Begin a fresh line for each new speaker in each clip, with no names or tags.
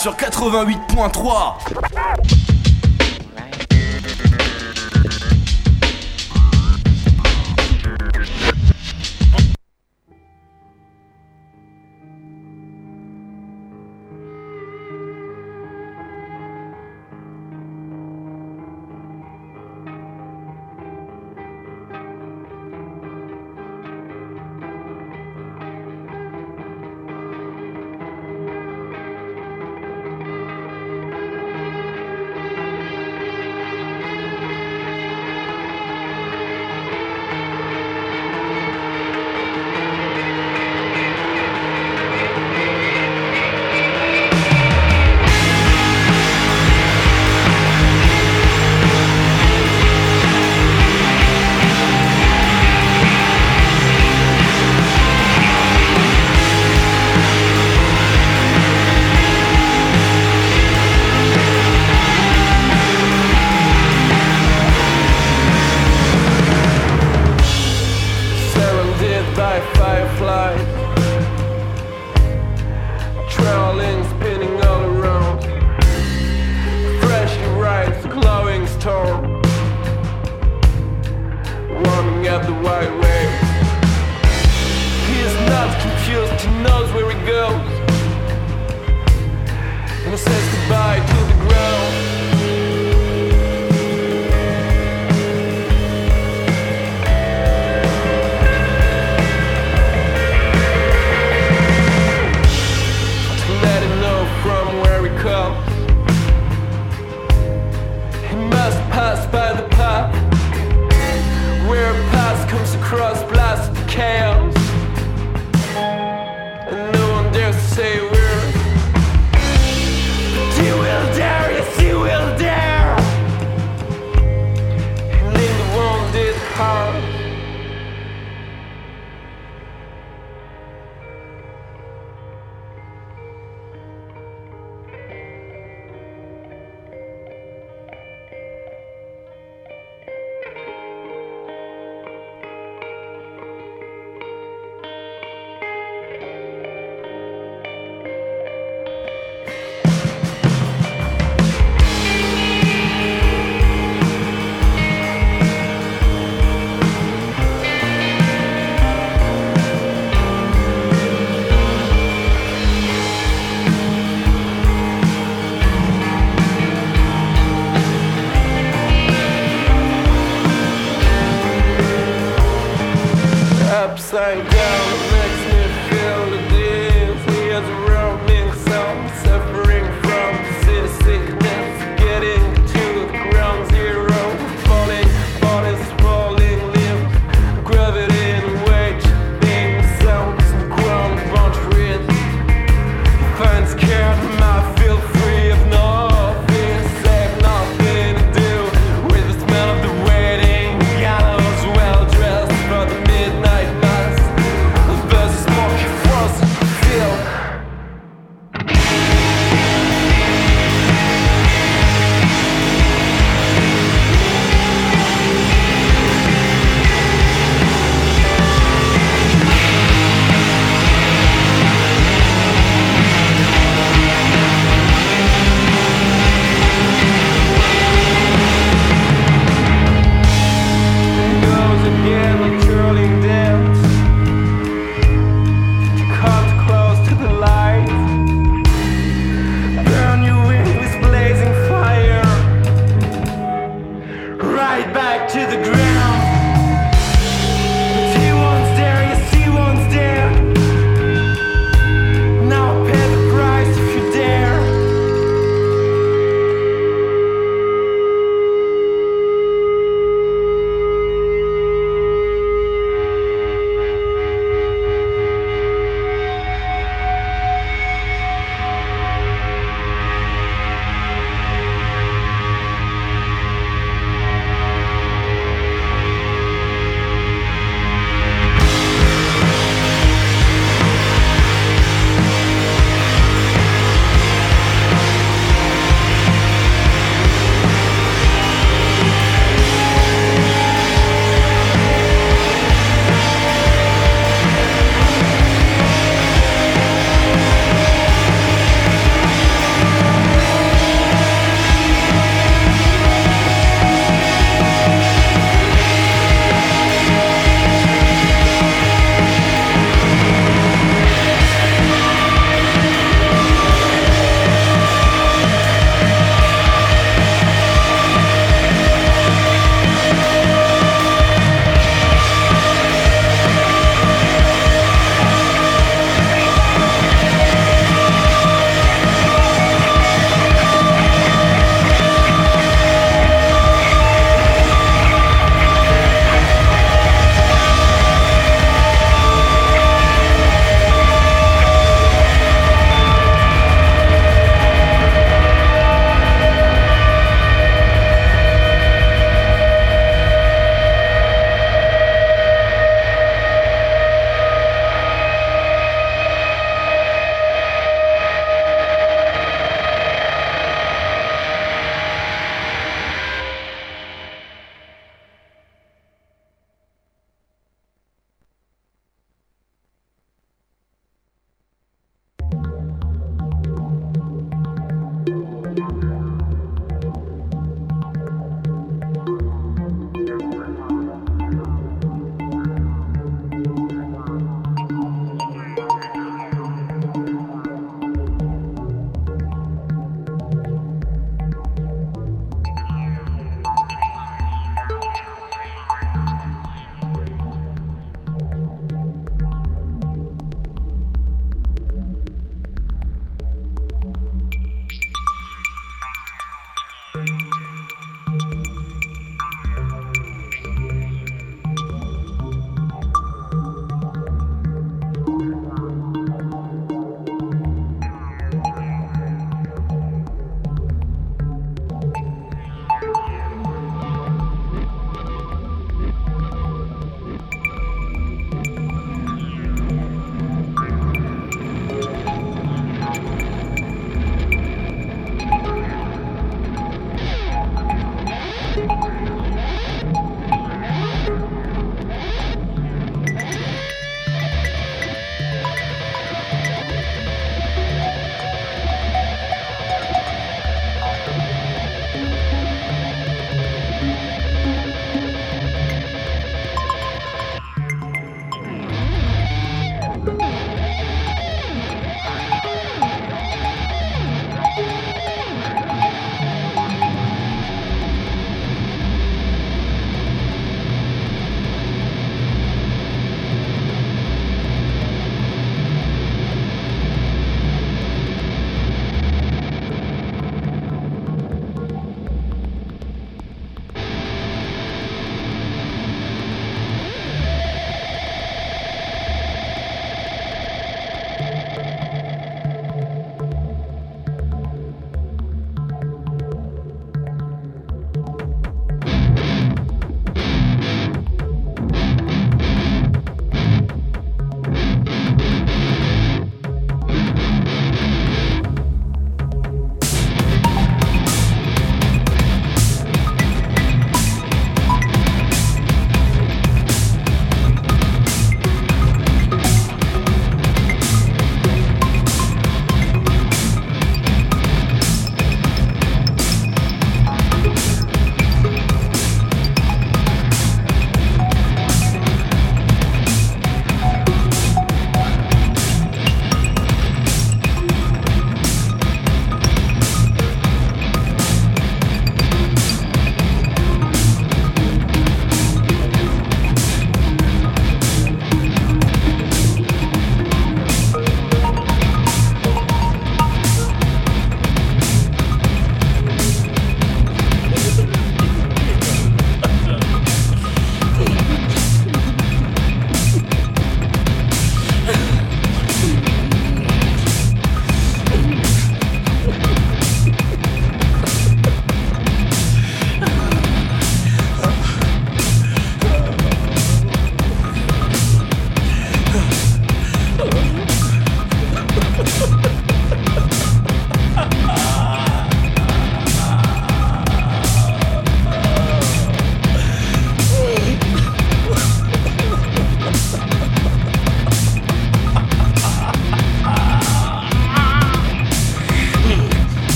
sur 88.3.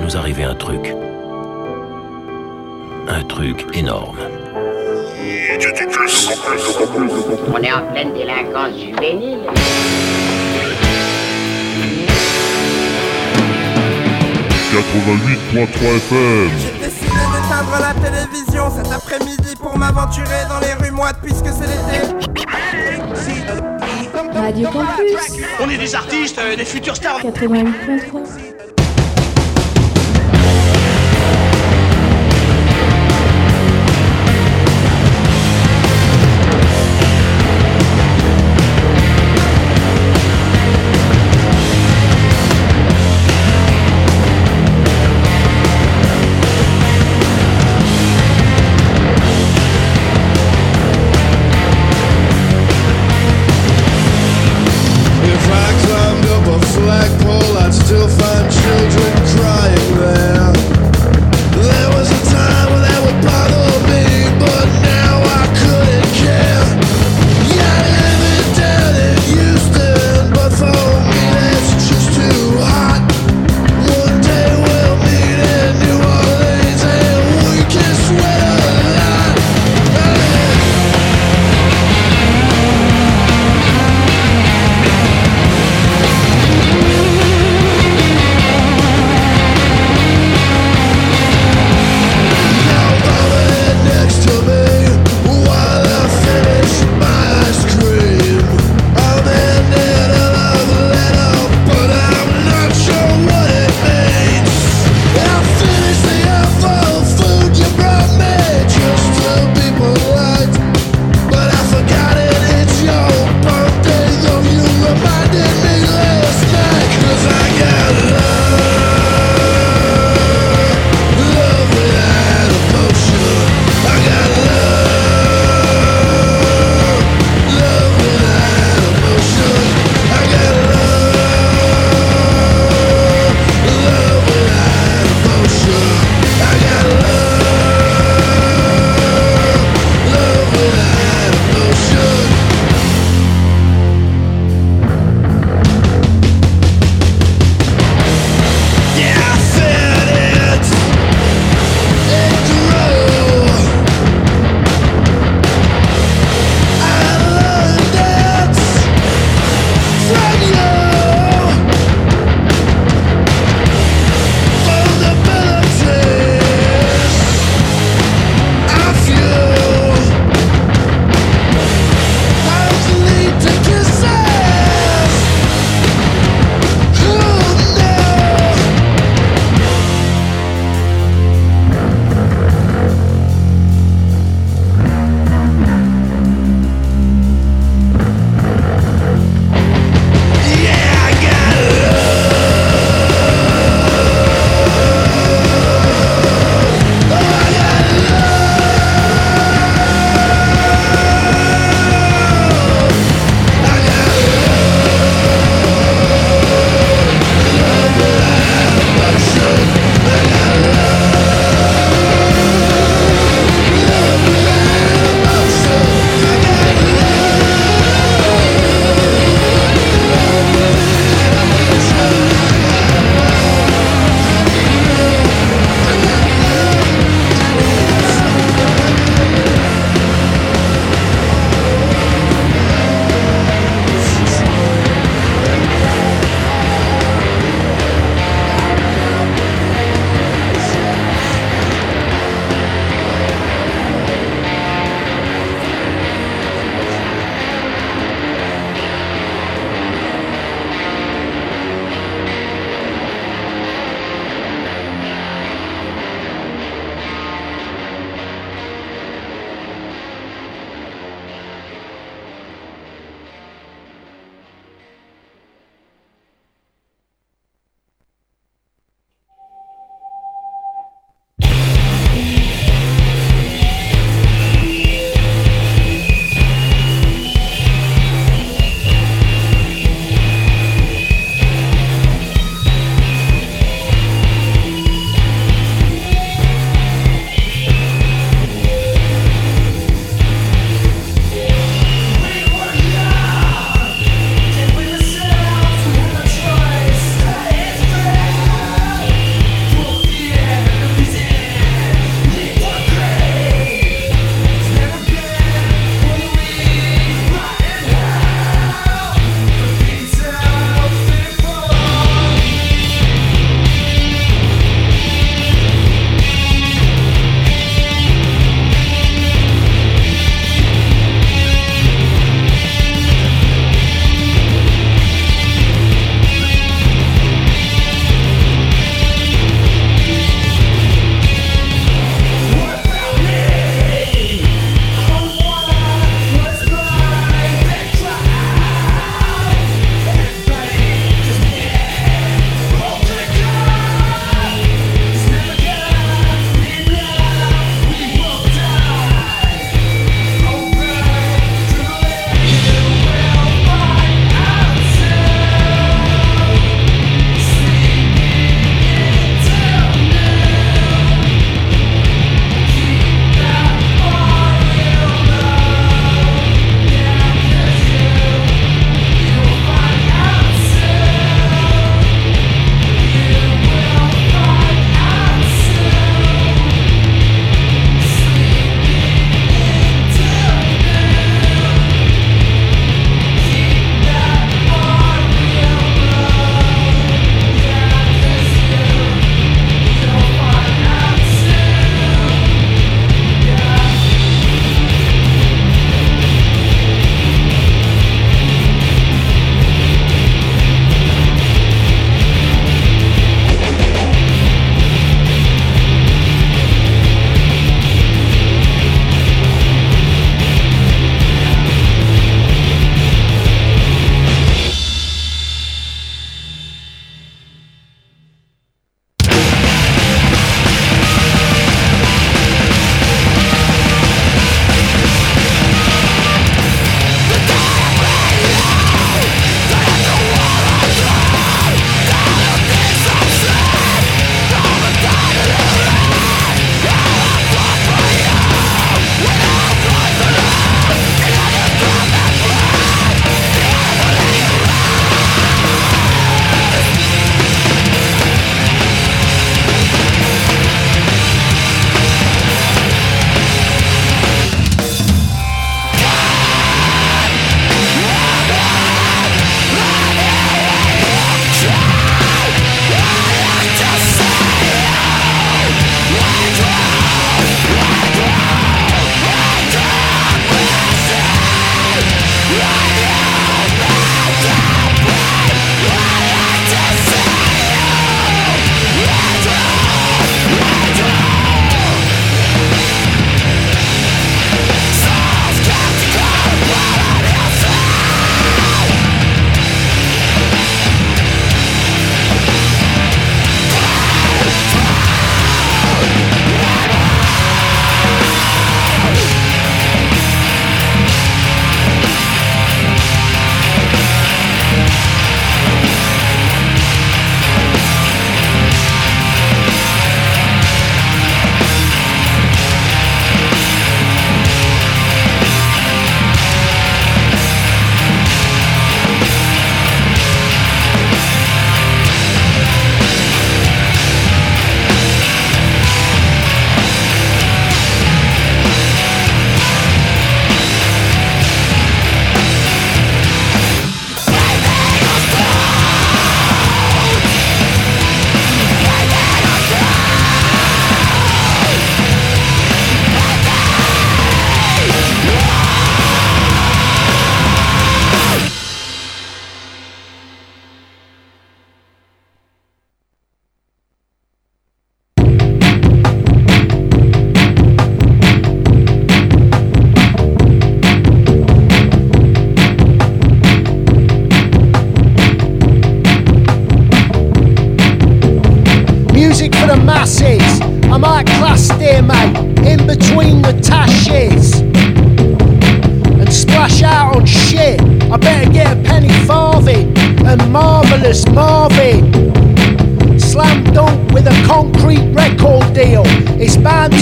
trouvé un truc. Un truc énorme.
On est en pleine délinquance juvénile.
88.3 FM.
J'ai décidé d'éteindre la télévision cet après-midi pour m'aventurer dans les rues moites puisque c'est l'été.
Radio Campus
On est des artistes, euh, des futurs stars.
88.3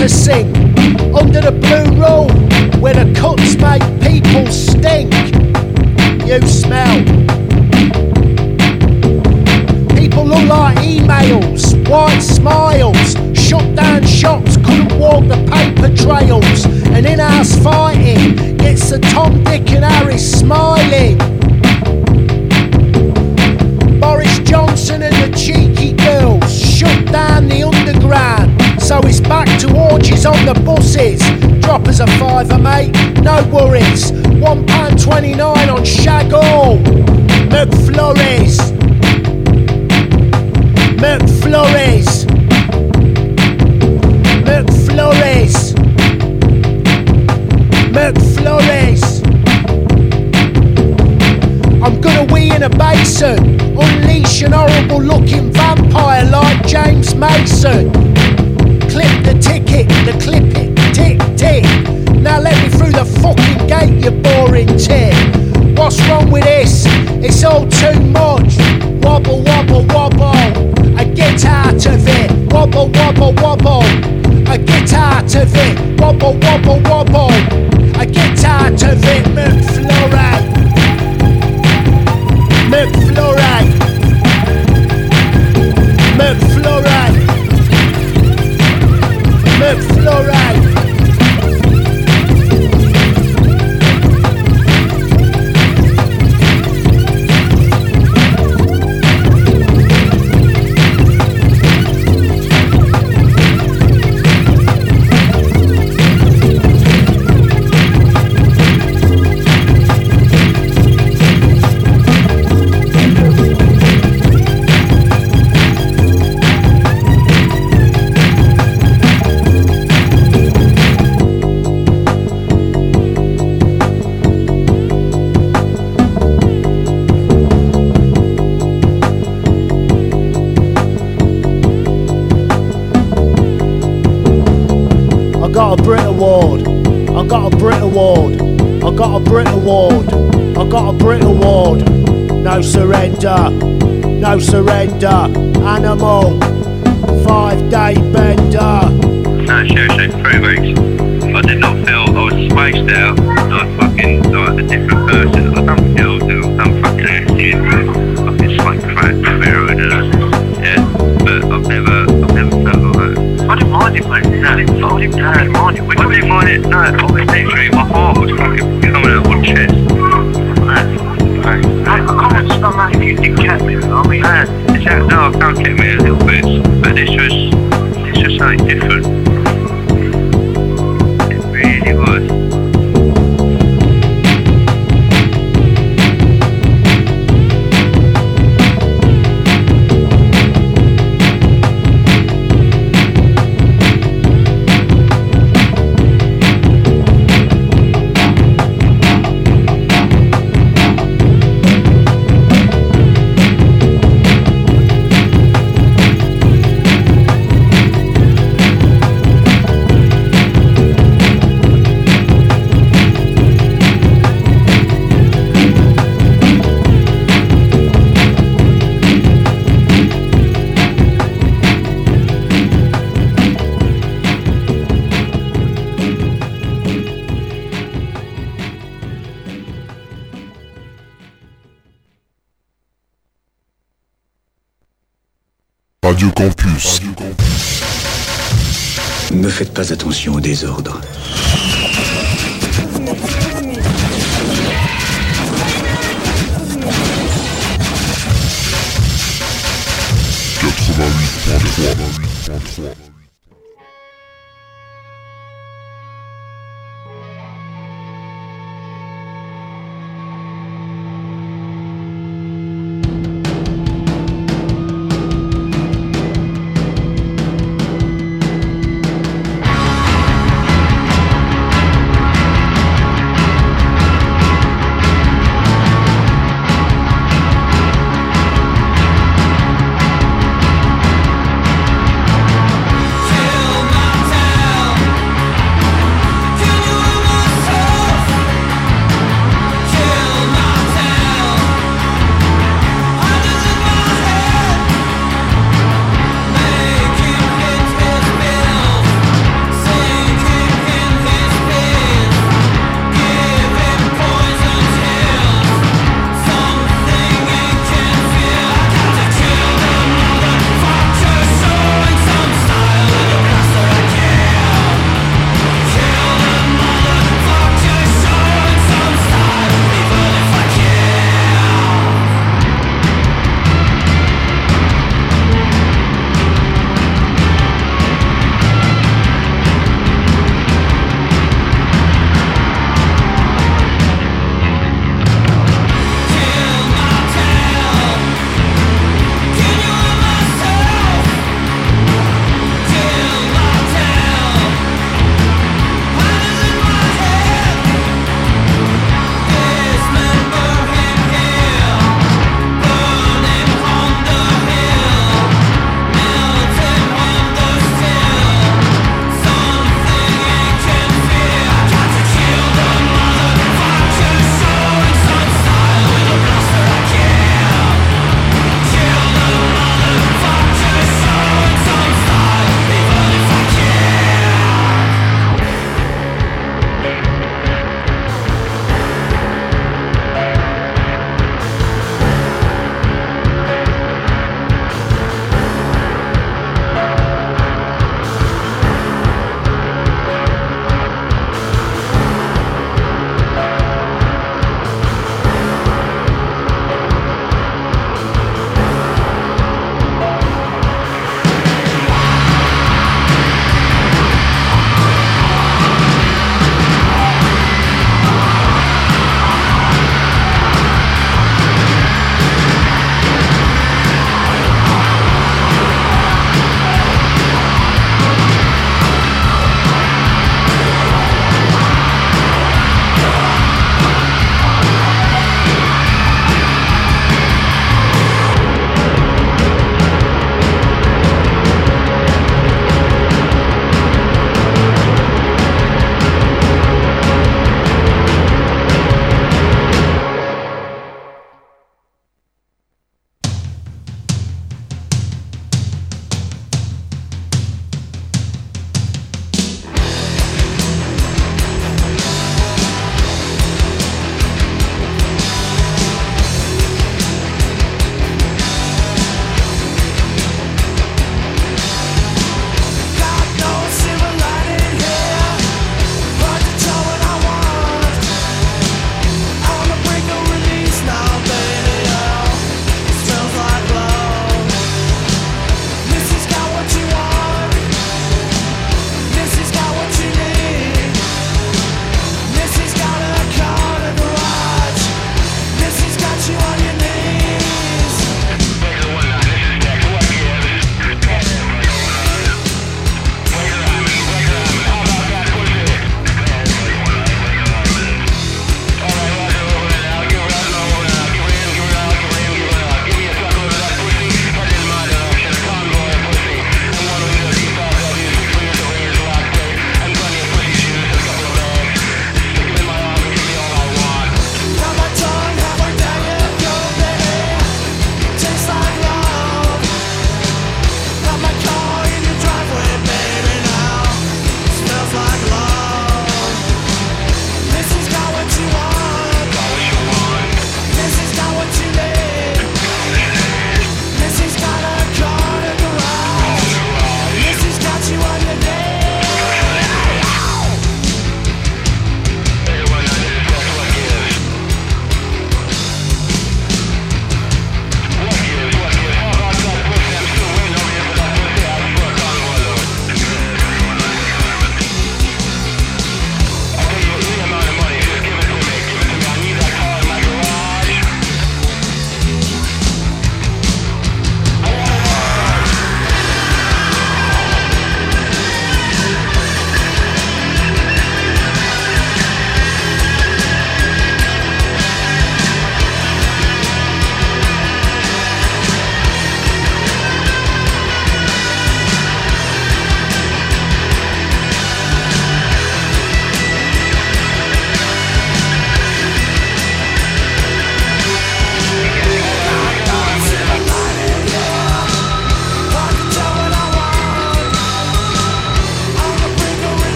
to sing under the blue rule where the cuts make people stink. You smell. People look like emails, white smiles, shut down shops, couldn't walk the paper trails, and in-house fighting gets the Tom, Dick and Harry smiling. On the buses. Drop us a fiver, mate, no worries. One pound twenty-nine on Shagall. McFlurries. McFlurries. McFlurries. McFlurries. I'm gonna wee in a basin, unleash an horrible looking vampire like James Mason. Clip the ticket, the clip it, tick tick. Now let me through the fucking gate, you boring tick. What's wrong with this? It's all too much. Wobble, wobble, wobble. I get out of it. Wobble, wobble, wobble. I get out of it. Wobble, wobble, wobble. I get out of it. McFlurry.
Radio Campus.
Ne faites pas attention au désordre.
Quatre-vingt-huit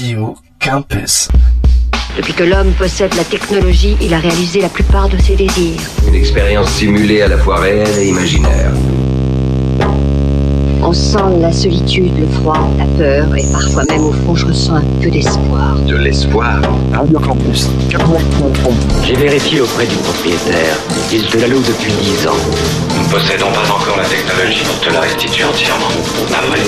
Radio Campus.
Depuis que l'homme possède la technologie, il a réalisé la plupart de ses désirs.
Une expérience simulée à la fois réelle et imaginaire.
On sent la solitude, le froid, la peur, et parfois même au fond je ressens un peu d'espoir.
De l'espoir
Radio Campus.
J'ai vérifié auprès du propriétaire. Il te la loue depuis 10 ans.
Nous ne possédons pas encore la technologie pour te la restituer entièrement. Après.